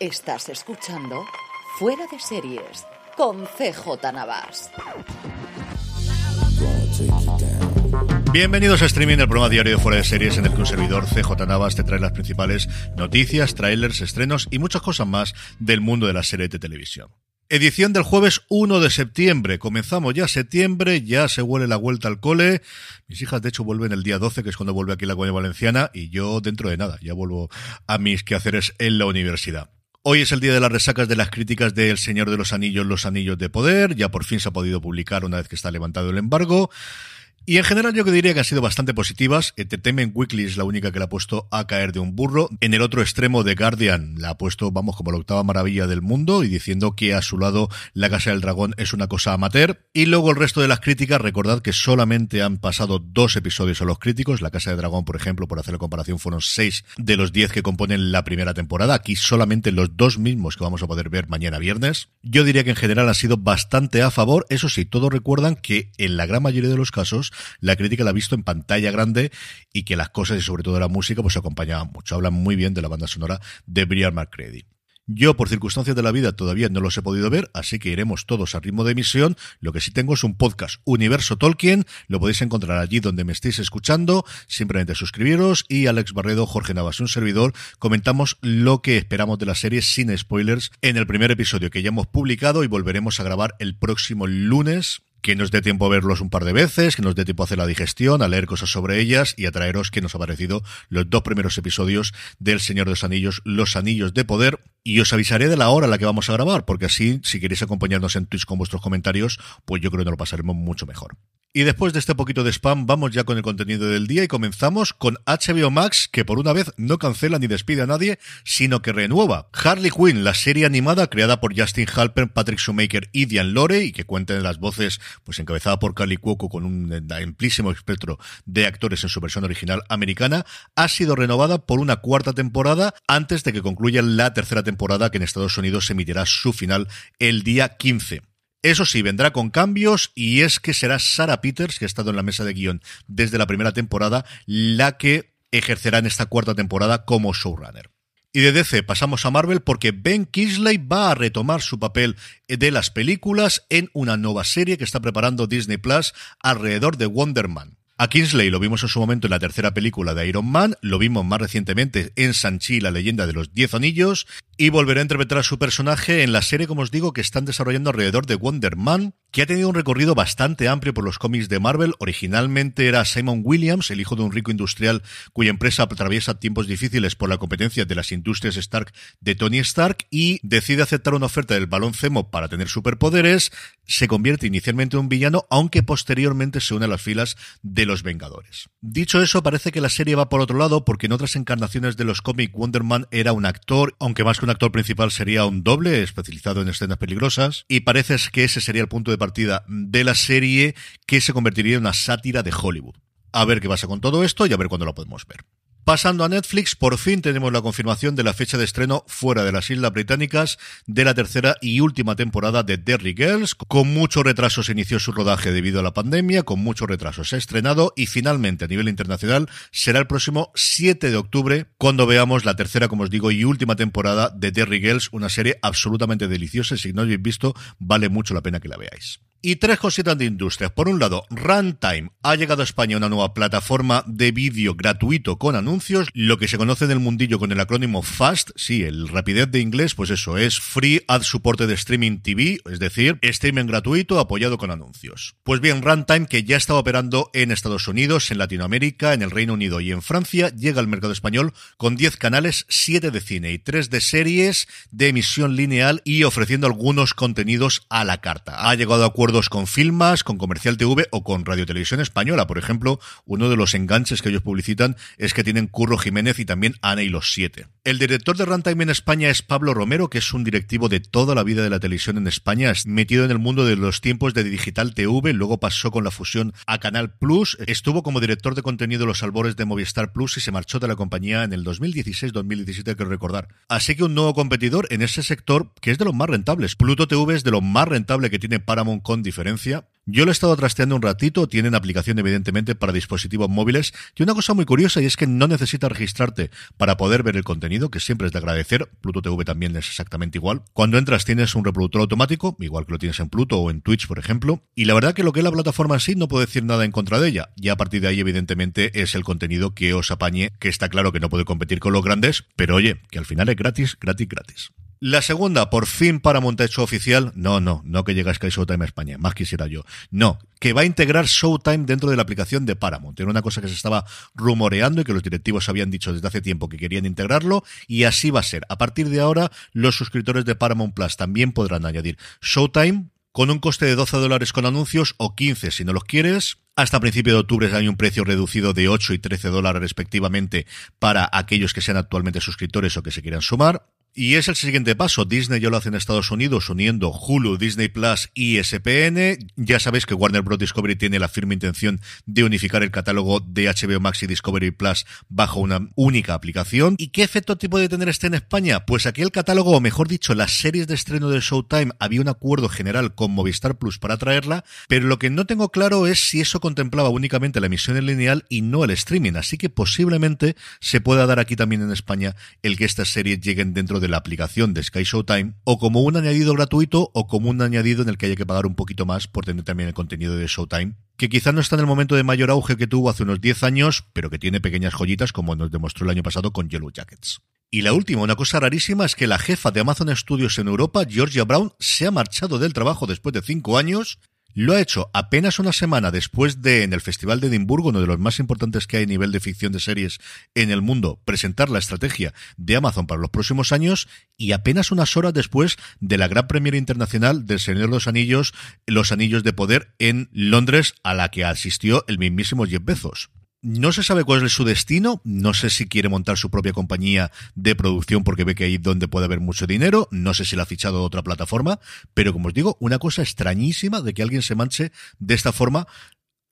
Estás escuchando Fuera de Series con CJ Navas. Bienvenidos a Streaming, el programa diario de Fuera de Series en el que un servidor CJ Navas te trae las principales noticias, trailers, estrenos y muchas cosas más del mundo de las series de televisión. Edición del jueves 1 de septiembre. Comenzamos ya septiembre, ya se huele la vuelta al cole. Mis hijas, de hecho, vuelven el día 12, que es cuando vuelve aquí la Comunidad Valenciana, y yo dentro de nada, ya vuelvo a mis quehaceres en la universidad. Hoy es el día de las resacas de las críticas de El Señor de los Anillos, Los Anillos de Poder. Ya por fin se ha podido publicar una vez que está levantado el embargo. Y en general yo que diría que han sido bastante positivas. Entertainment Weekly es la única que la ha puesto a caer de un burro. En el otro extremo de Guardian la ha puesto, vamos, como la octava maravilla del mundo y diciendo que a su lado la Casa del Dragón es una cosa amateur. Y luego el resto de las críticas, recordad que solamente han pasado dos episodios a los críticos. La Casa del Dragón, por ejemplo, por hacer la comparación, fueron seis de los diez que componen la primera temporada. Aquí solamente los dos mismos que vamos a poder ver mañana viernes. Yo diría que en general ha sido bastante a favor. Eso sí, todos recuerdan que en la gran mayoría de los casos la crítica la ha visto en pantalla grande y que las cosas y sobre todo la música pues se acompañaban mucho. Hablan muy bien de la banda sonora de Brian McCready. Yo, por circunstancias de la vida, todavía no los he podido ver, así que iremos todos a ritmo de emisión. Lo que sí tengo es un podcast Universo Tolkien. Lo podéis encontrar allí donde me estéis escuchando. Simplemente suscribiros y Alex Barredo, Jorge Navas, un servidor, comentamos lo que esperamos de la serie sin spoilers en el primer episodio que ya hemos publicado y volveremos a grabar el próximo lunes que nos dé tiempo a verlos un par de veces, que nos dé tiempo a hacer la digestión, a leer cosas sobre ellas y a traeros que nos ha parecido los dos primeros episodios del Señor de los Anillos, Los Anillos de Poder. Y os avisaré de la hora a la que vamos a grabar, porque así, si queréis acompañarnos en Twitch con vuestros comentarios, pues yo creo que nos lo pasaremos mucho mejor. Y después de este poquito de spam, vamos ya con el contenido del día y comenzamos con HBO Max, que por una vez no cancela ni despide a nadie, sino que renueva. Harley Quinn, la serie animada creada por Justin Halper, Patrick Shoemaker y Diane Lore, y que cuenta en las voces, pues encabezada por Carly Cuoco con un amplísimo espectro de actores en su versión original americana, ha sido renovada por una cuarta temporada antes de que concluya la tercera temporada que en Estados Unidos se emitirá su final el día 15. Eso sí, vendrá con cambios y es que será Sarah Peters, que ha estado en la mesa de guion desde la primera temporada, la que ejercerá en esta cuarta temporada como showrunner. Y de DC pasamos a Marvel porque Ben Kingsley va a retomar su papel de las películas en una nueva serie que está preparando Disney Plus alrededor de Wonder Man. A Kingsley lo vimos en su momento en la tercera película de Iron Man, lo vimos más recientemente en Sanchi, la leyenda de los Diez Anillos, y volverá a interpretar a su personaje en la serie, como os digo, que están desarrollando alrededor de Wonder Man, que ha tenido un recorrido bastante amplio por los cómics de Marvel. Originalmente era Simon Williams, el hijo de un rico industrial cuya empresa atraviesa tiempos difíciles por la competencia de las industrias Stark de Tony Stark y decide aceptar una oferta del balón Zemo para tener superpoderes. Se convierte inicialmente en un villano, aunque posteriormente se une a las filas de los Vengadores. Dicho eso, parece que la serie va por otro lado porque en otras encarnaciones de los cómics Wonder Man era un actor, aunque más que un actor principal sería un doble especializado en escenas peligrosas, y parece que ese sería el punto de partida de la serie que se convertiría en una sátira de Hollywood. A ver qué pasa con todo esto y a ver cuándo lo podemos ver. Pasando a Netflix, por fin tenemos la confirmación de la fecha de estreno fuera de las Islas Británicas de la tercera y última temporada de Derry Girls. Con mucho retraso se inició su rodaje debido a la pandemia, con mucho retraso se ha estrenado y finalmente a nivel internacional será el próximo 7 de octubre cuando veamos la tercera, como os digo, y última temporada de Derry Girls, una serie absolutamente deliciosa. Si no lo habéis visto, vale mucho la pena que la veáis. Y tres cositas de industrias. Por un lado, Runtime. Ha llegado a España una nueva plataforma de vídeo gratuito con anuncios, lo que se conoce en el mundillo con el acrónimo FAST. Sí, el rapidez de inglés, pues eso, es Free Ad Soporte de Streaming TV, es decir, streaming gratuito apoyado con anuncios. Pues bien, Runtime, que ya estaba operando en Estados Unidos, en Latinoamérica, en el Reino Unido y en Francia, llega al mercado español con 10 canales, 7 de cine y 3 de series de emisión lineal y ofreciendo algunos contenidos a la carta. Ha llegado a acuerdo con Filmas, con Comercial TV o con Radio Televisión Española. Por ejemplo, uno de los enganches que ellos publicitan es que tienen Curro Jiménez y también Ana y los Siete. El director de Runtime en España es Pablo Romero, que es un directivo de toda la vida de la televisión en España, metido en el mundo de los tiempos de Digital TV, luego pasó con la fusión a Canal Plus, estuvo como director de contenido de los albores de Movistar Plus y se marchó de la compañía en el 2016-2017, que recordar. Así que un nuevo competidor en ese sector que es de los más rentables. Pluto TV es de lo más rentable que tiene Paramount diferencia. Yo lo he estado trasteando un ratito, tienen aplicación evidentemente para dispositivos móviles y una cosa muy curiosa y es que no necesitas registrarte para poder ver el contenido, que siempre es de agradecer. Pluto TV también es exactamente igual. Cuando entras tienes un reproductor automático, igual que lo tienes en Pluto o en Twitch, por ejemplo, y la verdad que lo que es la plataforma en sí no puedo decir nada en contra de ella. Y a partir de ahí evidentemente es el contenido que os apañe, que está claro que no puede competir con los grandes, pero oye, que al final es gratis, gratis, gratis. La segunda, por fin para hecho oficial. No, no, no que llega Sky Showtime a España, más quisiera yo. No, que va a integrar Showtime dentro de la aplicación de Paramount. Era una cosa que se estaba rumoreando y que los directivos habían dicho desde hace tiempo que querían integrarlo y así va a ser. A partir de ahora, los suscriptores de Paramount Plus también podrán añadir Showtime con un coste de 12 dólares con anuncios o 15 si no los quieres. Hasta principio de octubre hay un precio reducido de 8 y 13 dólares respectivamente para aquellos que sean actualmente suscriptores o que se quieran sumar. Y es el siguiente paso. Disney ya lo hace en Estados Unidos uniendo Hulu, Disney Plus y SPN. Ya sabéis que Warner Bros. Discovery tiene la firme intención de unificar el catálogo de HBO Max y Discovery Plus bajo una única aplicación. ¿Y qué efecto tipo tener este en España? Pues aquí el catálogo, o mejor dicho, las series de estreno de Showtime, había un acuerdo general con Movistar Plus para traerla, pero lo que no tengo claro es si eso contemplaba únicamente la emisión en lineal y no el streaming. Así que posiblemente se pueda dar aquí también en España el que estas series lleguen dentro de la aplicación de Sky Showtime o como un añadido gratuito o como un añadido en el que haya que pagar un poquito más por tener también el contenido de Showtime, que quizá no está en el momento de mayor auge que tuvo hace unos 10 años, pero que tiene pequeñas joyitas como nos demostró el año pasado con Yellow Jackets. Y la última, una cosa rarísima, es que la jefa de Amazon Studios en Europa, Georgia Brown, se ha marchado del trabajo después de cinco años lo ha hecho apenas una semana después de, en el Festival de Edimburgo, uno de los más importantes que hay a nivel de ficción de series en el mundo, presentar la estrategia de Amazon para los próximos años y apenas unas horas después de la gran premiera internacional del Señor de los Anillos, Los Anillos de Poder en Londres, a la que asistió el mismísimo Jeff Bezos. No se sabe cuál es su destino, no sé si quiere montar su propia compañía de producción porque ve que ahí donde puede haber mucho dinero, no sé si la ha fichado otra plataforma, pero como os digo, una cosa extrañísima de que alguien se manche de esta forma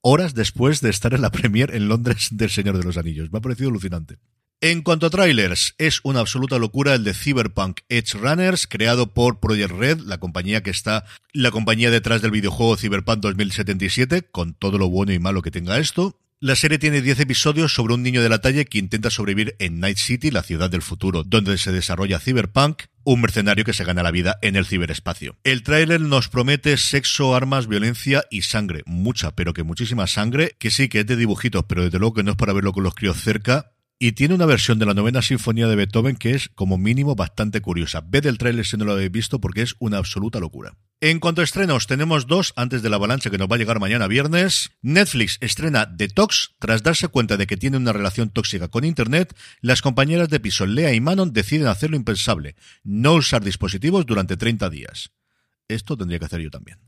horas después de estar en la premier en Londres del Señor de los Anillos. Me ha parecido alucinante. En cuanto a trailers, es una absoluta locura el de Cyberpunk Edge Runners, creado por Project Red, la compañía que está, la compañía detrás del videojuego Cyberpunk 2077, con todo lo bueno y malo que tenga esto. La serie tiene 10 episodios sobre un niño de la talla que intenta sobrevivir en Night City, la ciudad del futuro, donde se desarrolla Cyberpunk, un mercenario que se gana la vida en el ciberespacio. El tráiler nos promete sexo, armas, violencia y sangre. Mucha, pero que muchísima sangre, que sí que es de dibujitos, pero desde luego que no es para verlo con los críos cerca, y tiene una versión de la novena sinfonía de Beethoven que es como mínimo bastante curiosa. Ved el tráiler si no lo habéis visto porque es una absoluta locura. En cuanto a estrenos, tenemos dos antes de la avalancha que nos va a llegar mañana viernes. Netflix estrena Detox. Tras darse cuenta de que tiene una relación tóxica con Internet, las compañeras de piso Lea y Manon deciden hacer lo impensable, no usar dispositivos durante 30 días. Esto tendría que hacer yo también.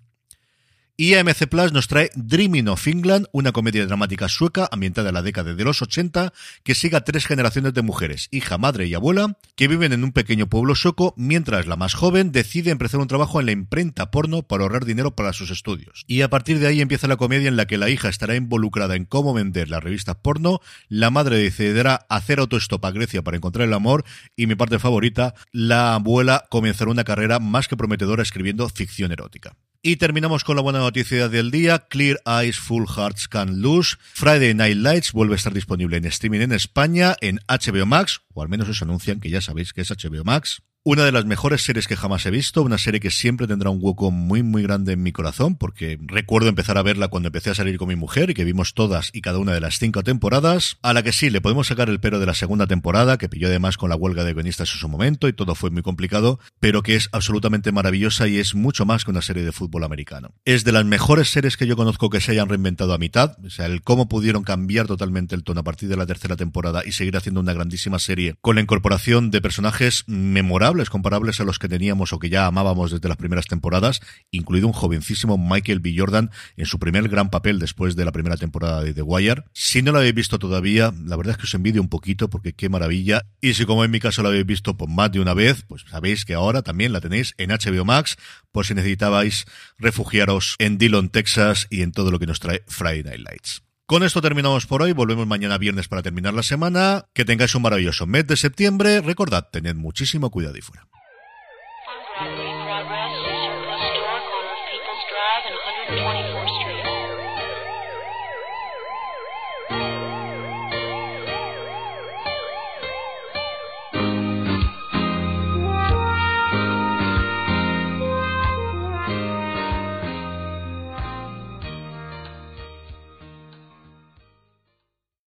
Y AMC Plus nos trae Dreaming of England, una comedia dramática sueca ambientada en la década de los 80 que sigue a tres generaciones de mujeres, hija, madre y abuela, que viven en un pequeño pueblo sueco mientras la más joven decide empezar un trabajo en la imprenta porno para ahorrar dinero para sus estudios. Y a partir de ahí empieza la comedia en la que la hija estará involucrada en cómo vender las revistas porno, la madre decidirá hacer autostop a Grecia para encontrar el amor y mi parte favorita, la abuela comenzará una carrera más que prometedora escribiendo ficción erótica. Y terminamos con la buena noticia del día. Clear Eyes Full Hearts Can Lose. Friday Night Lights vuelve a estar disponible en streaming en España, en HBO Max, o al menos os anuncian que ya sabéis que es HBO Max. Una de las mejores series que jamás he visto, una serie que siempre tendrá un hueco muy muy grande en mi corazón, porque recuerdo empezar a verla cuando empecé a salir con mi mujer y que vimos todas y cada una de las cinco temporadas, a la que sí, le podemos sacar el pero de la segunda temporada, que pilló además con la huelga de guionistas en su momento y todo fue muy complicado, pero que es absolutamente maravillosa y es mucho más que una serie de fútbol americano. Es de las mejores series que yo conozco que se hayan reinventado a mitad, o sea, el cómo pudieron cambiar totalmente el tono a partir de la tercera temporada y seguir haciendo una grandísima serie con la incorporación de personajes memorables comparables a los que teníamos o que ya amábamos desde las primeras temporadas, incluido un jovencísimo Michael B. Jordan en su primer gran papel después de la primera temporada de The Wire. Si no lo habéis visto todavía, la verdad es que os envidio un poquito porque qué maravilla. Y si como en mi caso lo habéis visto por más de una vez, pues sabéis que ahora también la tenéis en HBO Max por si necesitabais refugiaros en Dillon, Texas y en todo lo que nos trae Friday Night Lights. Con esto terminamos por hoy. Volvemos mañana viernes para terminar la semana. Que tengáis un maravilloso mes de septiembre. Recordad, tened muchísimo cuidado y fuera.